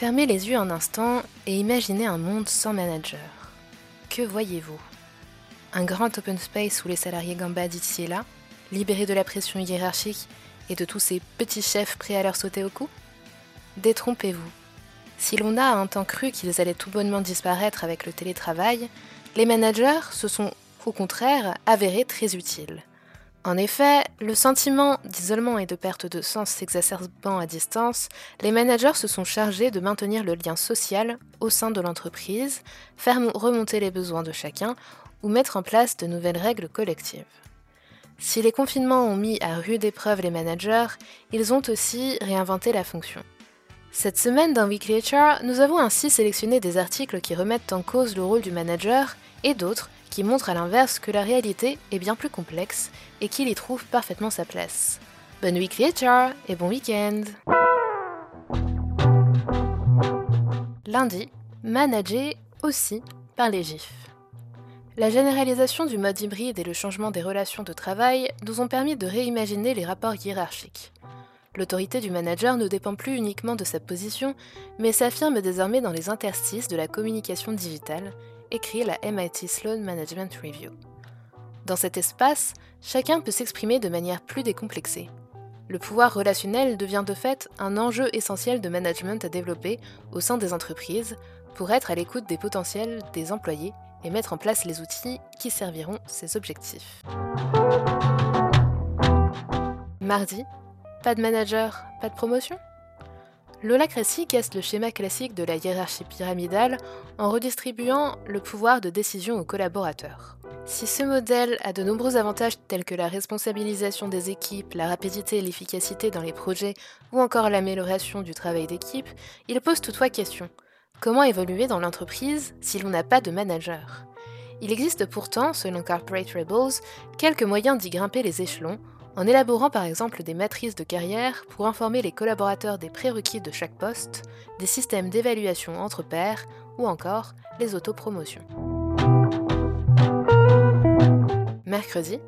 Fermez les yeux un instant et imaginez un monde sans manager. Que voyez-vous? Un grand open space où les salariés gambadent ici et là, libérés de la pression hiérarchique et de tous ces petits chefs prêts à leur sauter au cou? Détrompez-vous. Si l'on a un temps cru qu'ils allaient tout bonnement disparaître avec le télétravail, les managers se sont au contraire avérés très utiles. En effet, le sentiment d'isolement et de perte de sens s'exacerbant à distance, les managers se sont chargés de maintenir le lien social au sein de l'entreprise, faire remonter les besoins de chacun ou mettre en place de nouvelles règles collectives. Si les confinements ont mis à rude épreuve les managers, ils ont aussi réinventé la fonction. Cette semaine dans Weekly HR, nous avons ainsi sélectionné des articles qui remettent en cause le rôle du manager et d'autres qui montrent à l'inverse que la réalité est bien plus complexe et qu'il y trouve parfaitement sa place. Bonne weekly HR et bon week-end Lundi, manager aussi par les GIFs. La généralisation du mode hybride et le changement des relations de travail nous ont permis de réimaginer les rapports hiérarchiques. L'autorité du manager ne dépend plus uniquement de sa position, mais s'affirme désormais dans les interstices de la communication digitale écrit la MIT Sloan Management Review. Dans cet espace, chacun peut s'exprimer de manière plus décomplexée. Le pouvoir relationnel devient de fait un enjeu essentiel de management à développer au sein des entreprises pour être à l'écoute des potentiels des employés et mettre en place les outils qui serviront ces objectifs. Mardi, pas de manager, pas de promotion? L'holacratie casse le schéma classique de la hiérarchie pyramidale en redistribuant le pouvoir de décision aux collaborateurs. Si ce modèle a de nombreux avantages tels que la responsabilisation des équipes, la rapidité et l'efficacité dans les projets ou encore l'amélioration du travail d'équipe, il pose toutefois question. Comment évoluer dans l'entreprise si l'on n'a pas de manager? Il existe pourtant, selon Corporate Rebels, quelques moyens d'y grimper les échelons en élaborant par exemple des matrices de carrière pour informer les collaborateurs des prérequis de chaque poste, des systèmes d'évaluation entre pairs ou encore les autopromotions. Mercredi,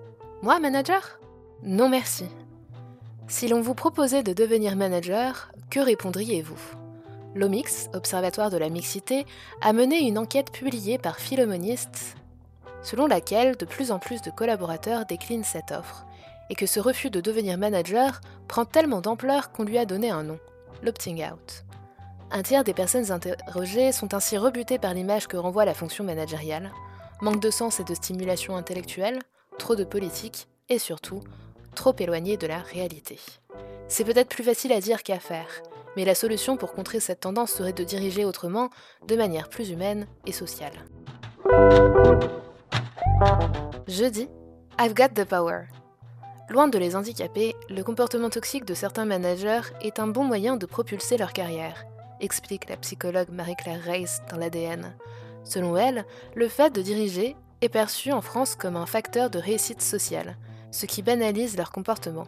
moi manager? Non merci. Si l'on vous proposait de devenir manager, que répondriez-vous? L'OMIX, Observatoire de la mixité, a mené une enquête publiée par Philomoniste, selon laquelle de plus en plus de collaborateurs déclinent cette offre, et que ce refus de devenir manager prend tellement d'ampleur qu'on lui a donné un nom, l'opting out. Un tiers des personnes interrogées sont ainsi rebutées par l'image que renvoie la fonction managériale, manque de sens et de stimulation intellectuelle, trop de politique et surtout trop éloigné de la réalité. C'est peut-être plus facile à dire qu'à faire, mais la solution pour contrer cette tendance serait de diriger autrement, de manière plus humaine et sociale. Jeudi, I've got the power. Loin de les handicaper, le comportement toxique de certains managers est un bon moyen de propulser leur carrière, explique la psychologue Marie-Claire Reiss dans l'ADN. Selon elle, le fait de diriger est perçu en France comme un facteur de réussite sociale, ce qui banalise leur comportement.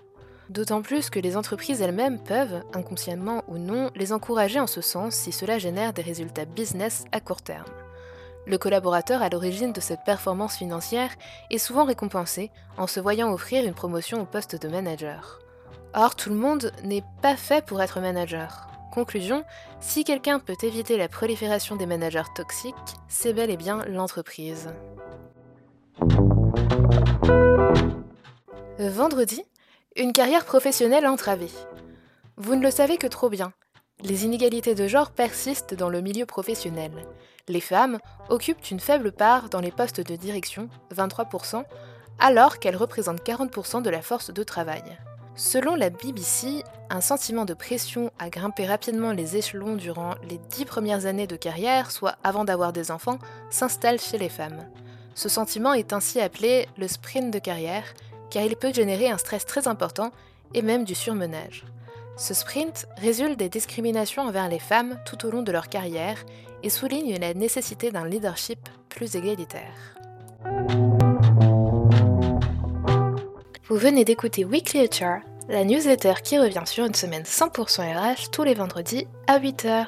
D'autant plus que les entreprises elles-mêmes peuvent, inconsciemment ou non, les encourager en ce sens si cela génère des résultats business à court terme. Le collaborateur à l'origine de cette performance financière est souvent récompensé en se voyant offrir une promotion au poste de manager. Or, tout le monde n'est pas fait pour être manager. Conclusion, si quelqu'un peut éviter la prolifération des managers toxiques, c'est bel et bien l'entreprise. Vendredi, une carrière professionnelle entravée. Vous ne le savez que trop bien. Les inégalités de genre persistent dans le milieu professionnel. Les femmes occupent une faible part dans les postes de direction, 23%, alors qu'elles représentent 40% de la force de travail. Selon la BBC, un sentiment de pression à grimper rapidement les échelons durant les dix premières années de carrière, soit avant d'avoir des enfants, s'installe chez les femmes. Ce sentiment est ainsi appelé le sprint de carrière, car il peut générer un stress très important et même du surmenage. Ce sprint résulte des discriminations envers les femmes tout au long de leur carrière et souligne la nécessité d'un leadership plus égalitaire. Vous venez d'écouter Weekly HR, la newsletter qui revient sur une semaine 100% RH tous les vendredis à 8h.